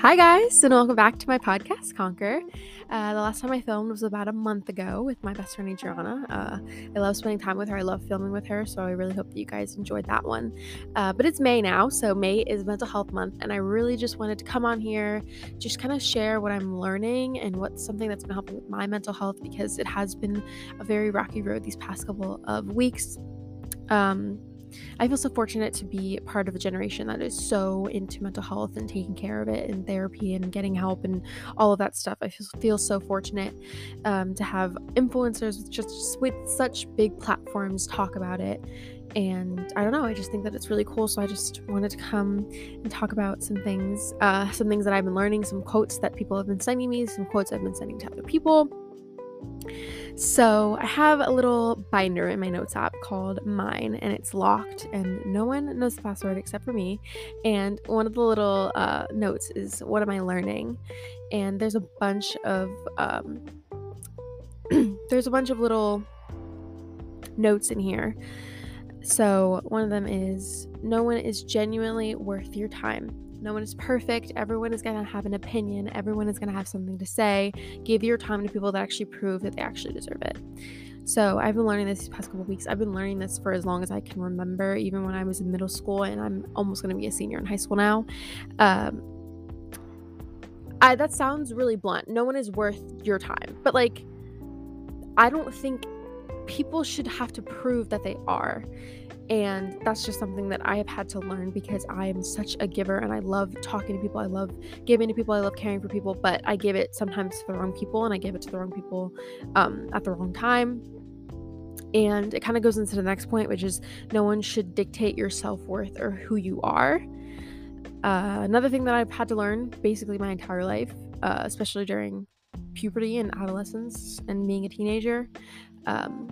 Hi, guys, and welcome back to my podcast, Conquer. Uh, the last time I filmed was about a month ago with my best friend Adriana. Uh, I love spending time with her. I love filming with her, so I really hope that you guys enjoyed that one. Uh, but it's May now, so May is Mental Health Month, and I really just wanted to come on here, just kind of share what I'm learning and what's something that's been helping with my mental health because it has been a very rocky road these past couple of weeks. Um, I feel so fortunate to be part of a generation that is so into mental health and taking care of it and therapy and getting help and all of that stuff. I feel, so fortunate um, to have influencers with just with such big platforms talk about it. And I don't know, I just think that it's really cool. So I just wanted to come and talk about some things, uh, some things that I've been learning, some quotes that people have been sending me, some quotes I've been sending to other people so I have a little binder in my notes app called Mine, and it's locked, and no one knows the password except for me. And one of the little uh, notes is, "What am I learning?" And there's a bunch of um, there's a bunch of little notes in here. So one of them is, "No one is genuinely worth your time." No one is perfect. Everyone is going to have an opinion. Everyone is going to have something to say. Give your time to people that actually prove that they actually deserve it. So I've been learning this past couple weeks. I've been learning this for as long as I can remember, even when I was in middle school, and I'm almost going to be a senior in high school now. Um, I, that sounds really blunt. No one is worth your time, but like, I don't think people should have to prove that they are. And that's just something that I have had to learn because I am such a giver and I love talking to people. I love giving to people. I love caring for people, but I give it sometimes to the wrong people and I give it to the wrong people um, at the wrong time. And it kind of goes into the next point, which is no one should dictate your self worth or who you are. Uh, another thing that I've had to learn basically my entire life, uh, especially during puberty and adolescence and being a teenager, um,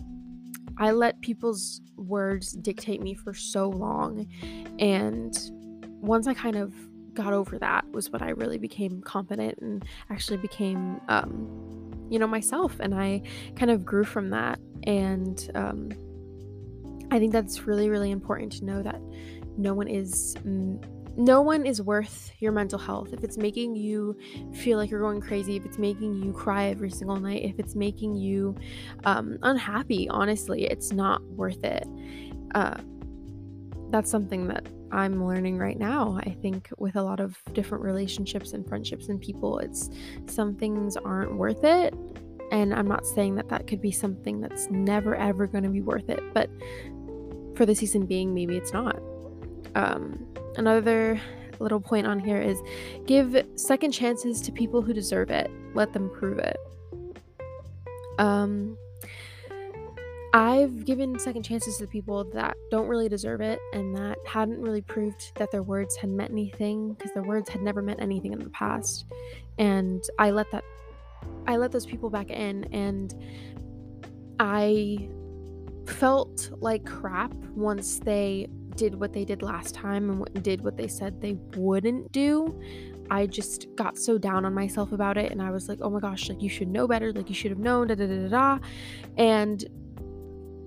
I let people's words dictate me for so long. And once I kind of got over that was when I really became confident and actually became, um, you know, myself. And I kind of grew from that. And um, I think that's really, really important to know that no one is. Mm, no one is worth your mental health. If it's making you feel like you're going crazy, if it's making you cry every single night, if it's making you um, unhappy, honestly, it's not worth it. Uh, that's something that I'm learning right now. I think with a lot of different relationships and friendships and people, it's some things aren't worth it. And I'm not saying that that could be something that's never ever going to be worth it, but for the season being, maybe it's not. Um, another little point on here is give second chances to people who deserve it. Let them prove it. Um, I've given second chances to people that don't really deserve it and that hadn't really proved that their words had meant anything because their words had never meant anything in the past. And I let that I let those people back in and I felt like crap once they did what they did last time and did what they said they wouldn't do, I just got so down on myself about it. And I was like, oh my gosh, like you should know better. Like you should have known, da da da da da. And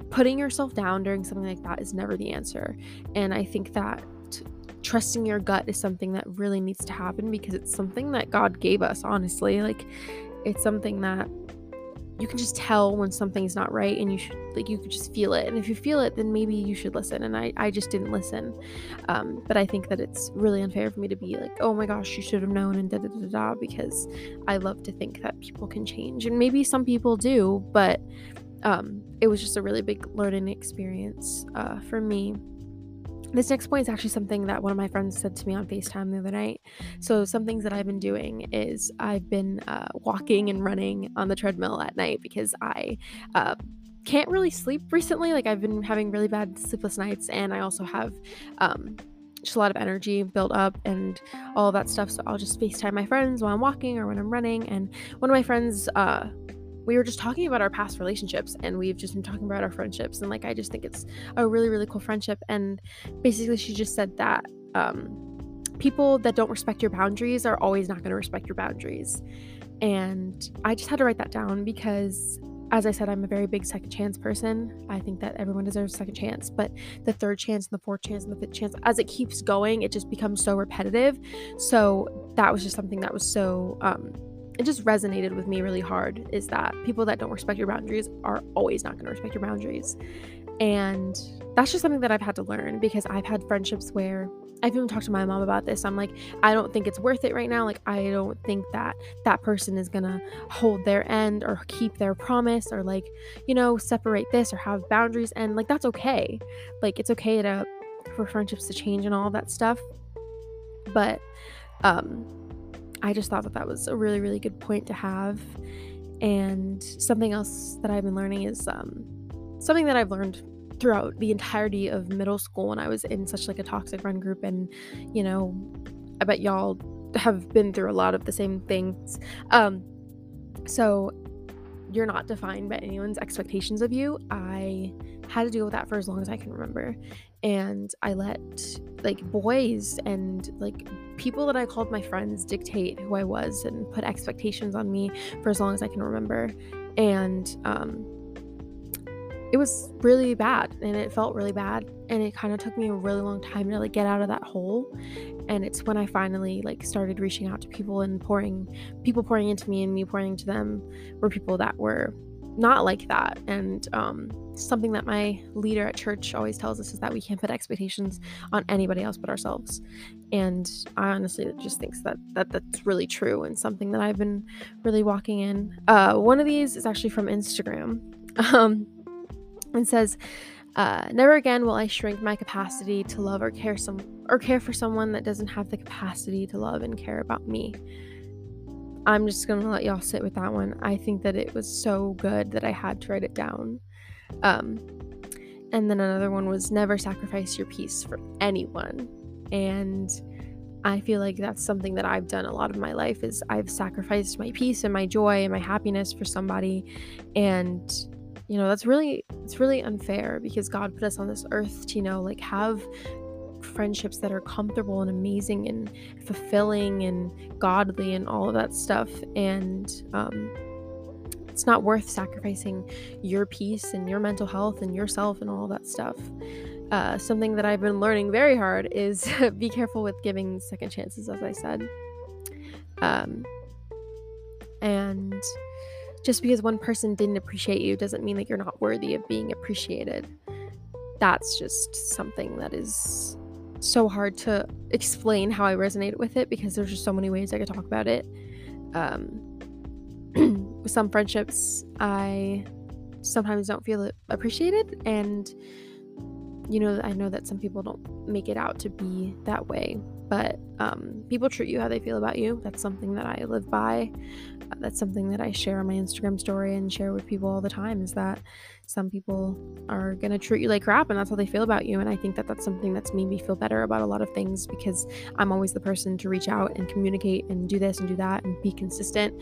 putting yourself down during something like that is never the answer. And I think that trusting your gut is something that really needs to happen because it's something that God gave us, honestly. Like it's something that you can just tell when something's not right and you should like you could just feel it. And if you feel it then maybe you should listen. And i i just didn't listen. Um, but i think that it's really unfair for me to be like oh my gosh you should have known and da da da da because i love to think that people can change. And maybe some people do but um, it was just a really big learning experience uh, for me this next point is actually something that one of my friends said to me on FaceTime the other night. So, some things that I've been doing is I've been uh, walking and running on the treadmill at night because I uh, can't really sleep recently. Like, I've been having really bad sleepless nights, and I also have um, just a lot of energy built up and all that stuff. So, I'll just FaceTime my friends while I'm walking or when I'm running. And one of my friends, uh, we were just talking about our past relationships and we've just been talking about our friendships and like i just think it's a really really cool friendship and basically she just said that um, people that don't respect your boundaries are always not going to respect your boundaries and i just had to write that down because as I said, I'm a very big second chance person. I think that everyone deserves a second chance, but the third chance and the fourth chance and the fifth chance, as it keeps going, it just becomes so repetitive. So that was just something that was so, um, it just resonated with me really hard is that people that don't respect your boundaries are always not going to respect your boundaries. And that's just something that I've had to learn because I've had friendships where I've even talked to my mom about this. I'm like, I don't think it's worth it right now. Like, I don't think that that person is gonna hold their end or keep their promise or, like, you know, separate this or have boundaries. And, like, that's okay. Like, it's okay to, for friendships to change and all that stuff. But, um, I just thought that that was a really, really good point to have. And something else that I've been learning is, um, something that I've learned throughout the entirety of middle school when I was in such like a toxic friend group and you know I bet y'all have been through a lot of the same things. Um so you're not defined by anyone's expectations of you. I had to deal with that for as long as I can remember and I let like boys and like people that I called my friends dictate who I was and put expectations on me for as long as I can remember. And um it was really bad and it felt really bad and it kind of took me a really long time to like get out of that hole. And it's when i finally like started reaching out to people and pouring people pouring into me and me pouring into them were people that were not like that. And um, something that my leader at church always tells us is that we can't put expectations on anybody else but ourselves. And i honestly just thinks that, that that's really true and something that i've been really walking in. Uh, one of these is actually from instagram. Um, and says, uh, "Never again will I shrink my capacity to love or care some or care for someone that doesn't have the capacity to love and care about me." I'm just gonna let y'all sit with that one. I think that it was so good that I had to write it down. Um, and then another one was never sacrifice your peace for anyone. And I feel like that's something that I've done a lot of my life is I've sacrificed my peace and my joy and my happiness for somebody and you know that's really it's really unfair because god put us on this earth to you know like have friendships that are comfortable and amazing and fulfilling and godly and all of that stuff and um it's not worth sacrificing your peace and your mental health and yourself and all that stuff uh, something that I've been learning very hard is be careful with giving second chances, as I said. Um, and just because one person didn't appreciate you doesn't mean that you're not worthy of being appreciated. That's just something that is so hard to explain how I resonate with it because there's just so many ways I could talk about it. Um, with some friendships, I sometimes don't feel appreciated, and you know, I know that some people don't make it out to be that way, but um, people treat you how they feel about you. That's something that I live by. Uh, that's something that I share on my Instagram story and share with people all the time is that some people are going to treat you like crap and that's how they feel about you. And I think that that's something that's made me feel better about a lot of things because I'm always the person to reach out and communicate and do this and do that and be consistent.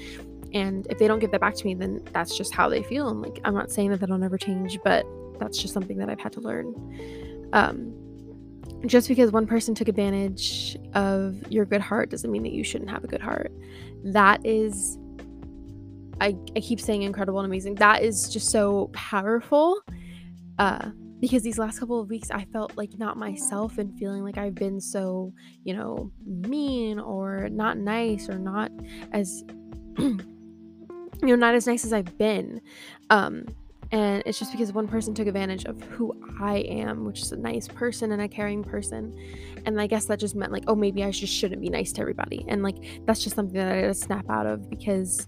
And if they don't give that back to me, then that's just how they feel. And like, I'm not saying that that'll never change, but that's just something that I've had to learn. Um, just because one person took advantage of your good heart doesn't mean that you shouldn't have a good heart. That is, I, I keep saying incredible and amazing. That is just so powerful. Uh, because these last couple of weeks I felt like not myself and feeling like I've been so, you know, mean or not nice or not as you know, not as nice as I've been. Um and it's just because one person took advantage of who I am, which is a nice person and a caring person. And I guess that just meant like, oh, maybe I just shouldn't be nice to everybody. And like, that's just something that I had to snap out of because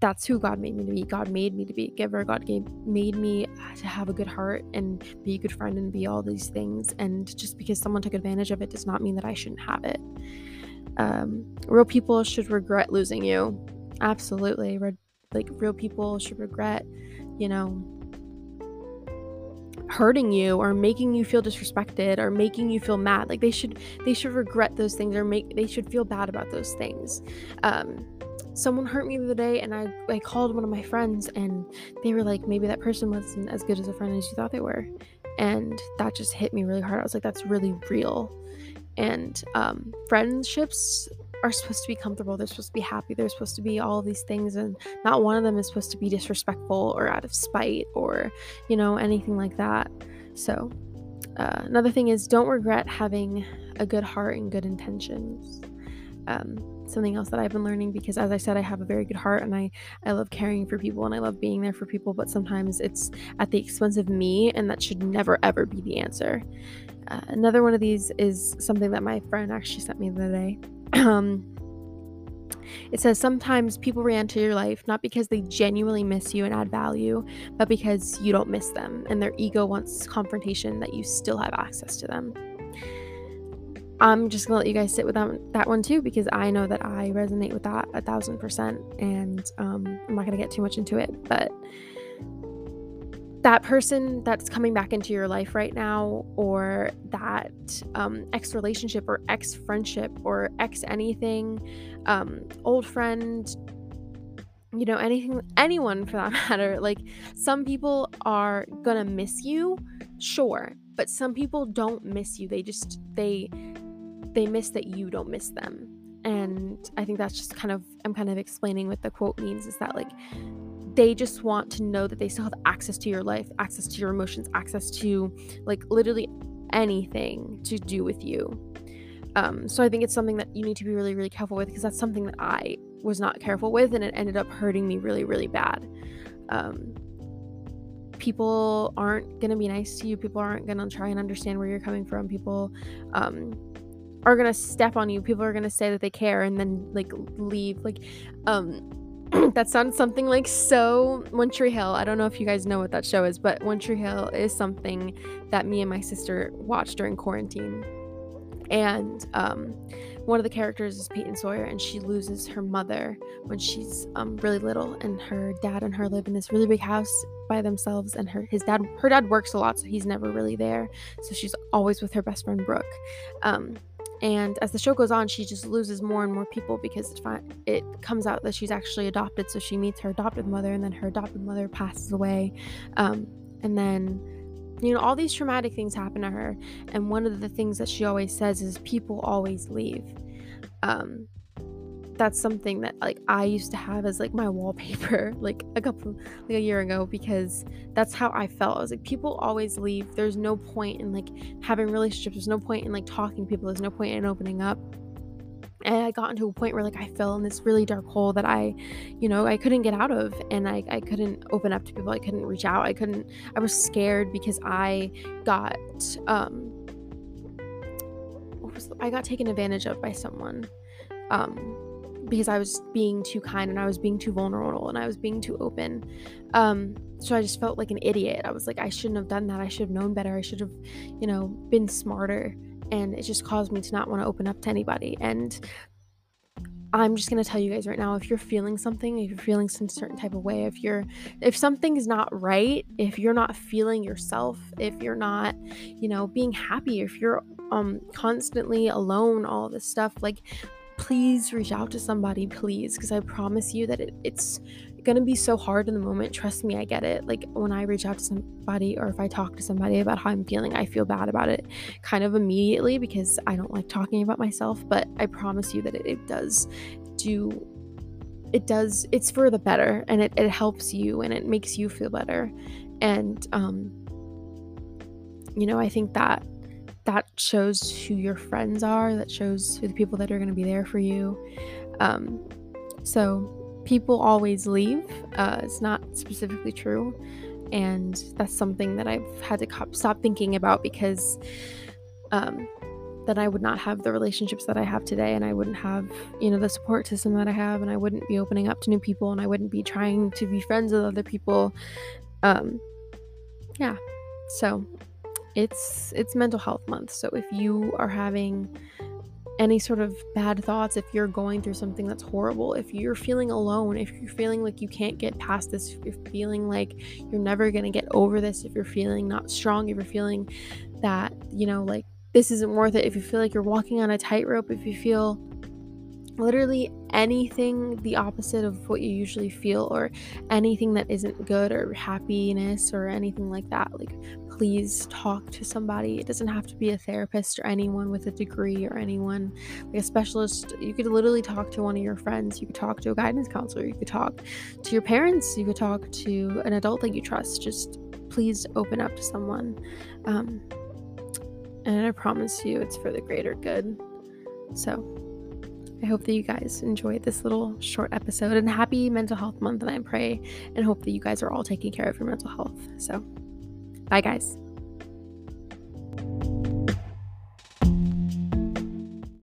that's who God made me to be. God made me to be a giver. God gave, made me to have a good heart and be a good friend and be all these things. And just because someone took advantage of it does not mean that I shouldn't have it. Um, real people should regret losing you. Absolutely. Like, real people should regret, you know, hurting you or making you feel disrespected or making you feel mad like they should they should regret those things or make they should feel bad about those things. Um someone hurt me the other day and I, I called one of my friends and they were like maybe that person wasn't as good as a friend as you thought they were. And that just hit me really hard. I was like that's really real. And um, friendships are supposed to be comfortable. They're supposed to be happy. They're supposed to be all of these things. And not one of them is supposed to be disrespectful or out of spite or, you know, anything like that. So, uh, another thing is don't regret having a good heart and good intentions. Um, something else that I've been learning because as I said I have a very good heart and I I love caring for people and I love being there for people but sometimes it's at the expense of me and that should never ever be the answer. Uh, another one of these is something that my friend actually sent me the other day. Um, it says sometimes people re-enter your life not because they genuinely miss you and add value, but because you don't miss them and their ego wants confrontation that you still have access to them. I'm just gonna let you guys sit with that, that one too because I know that I resonate with that a thousand percent, and um, I'm not gonna get too much into it, but that person that's coming back into your life right now, or that um, ex relationship, or ex friendship, or ex anything, um, old friend, you know, anything, anyone for that matter. Like, some people are gonna miss you, sure, but some people don't miss you. They just, they, they miss that you don't miss them. And I think that's just kind of, I'm kind of explaining what the quote means is that, like, they just want to know that they still have access to your life, access to your emotions, access to like literally anything to do with you. Um, so I think it's something that you need to be really, really careful with because that's something that I was not careful with and it ended up hurting me really, really bad. Um, people aren't going to be nice to you. People aren't going to try and understand where you're coming from. People um, are going to step on you. People are going to say that they care and then like leave. Like, um, that sounds something like so One Tree Hill. I don't know if you guys know what that show is, but One Tree Hill is something that me and my sister watched during quarantine. And um, one of the characters is Peyton Sawyer, and she loses her mother when she's um, really little, and her dad and her live in this really big house by themselves. And her his dad her dad works a lot, so he's never really there. So she's always with her best friend Brooke. Um, and as the show goes on, she just loses more and more people because it, fi- it comes out that she's actually adopted. So she meets her adopted mother, and then her adopted mother passes away. Um, and then, you know, all these traumatic things happen to her. And one of the things that she always says is, people always leave. Um, that's something that like I used to have as like my wallpaper like a couple like a year ago because that's how I felt. I was like people always leave. There's no point in like having relationships. There's no point in like talking to people. There's no point in opening up. And I got into a point where like I fell in this really dark hole that I, you know, I couldn't get out of and I, I couldn't open up to people. I couldn't reach out. I couldn't I was scared because I got um I got taken advantage of by someone. Um because I was being too kind and I was being too vulnerable and I was being too open. Um, so I just felt like an idiot. I was like, I shouldn't have done that. I should have known better. I should have, you know, been smarter. And it just caused me to not want to open up to anybody. And I'm just gonna tell you guys right now, if you're feeling something, if you're feeling some certain type of way, if you're if something is not right, if you're not feeling yourself, if you're not, you know, being happy, if you're um constantly alone, all this stuff, like please reach out to somebody, please, because I promise you that it, it's gonna be so hard in the moment. Trust me, I get it. Like when I reach out to somebody or if I talk to somebody about how I'm feeling, I feel bad about it kind of immediately because I don't like talking about myself. But I promise you that it, it does do it does it's for the better and it, it helps you and it makes you feel better and um you know i think that that shows who your friends are, that shows who the people that are going to be there for you. Um, so people always leave. Uh, it's not specifically true. And that's something that I've had to cop- stop thinking about because um, then I would not have the relationships that I have today, and I wouldn't have, you know, the support system that I have, and I wouldn't be opening up to new people, and I wouldn't be trying to be friends with other people. Um, yeah. So it's it's mental health month. So if you are having any sort of bad thoughts if you're going through something that's horrible if you're feeling alone if you're feeling like you can't get past this if you're feeling like you're never going to get over this if you're feeling not strong if you're feeling that you know like this isn't worth it if you feel like you're walking on a tightrope if you feel literally anything the opposite of what you usually feel or anything that isn't good or happiness or anything like that like please talk to somebody. It doesn't have to be a therapist or anyone with a degree or anyone like a specialist. You could literally talk to one of your friends. You could talk to a guidance counselor. You could talk to your parents. You could talk to an adult that you trust. Just please open up to someone. Um, and i promise you it's for the greater good. So I hope that you guys enjoyed this little short episode and happy mental health month. And I pray and hope that you guys are all taking care of your mental health. So, bye, guys.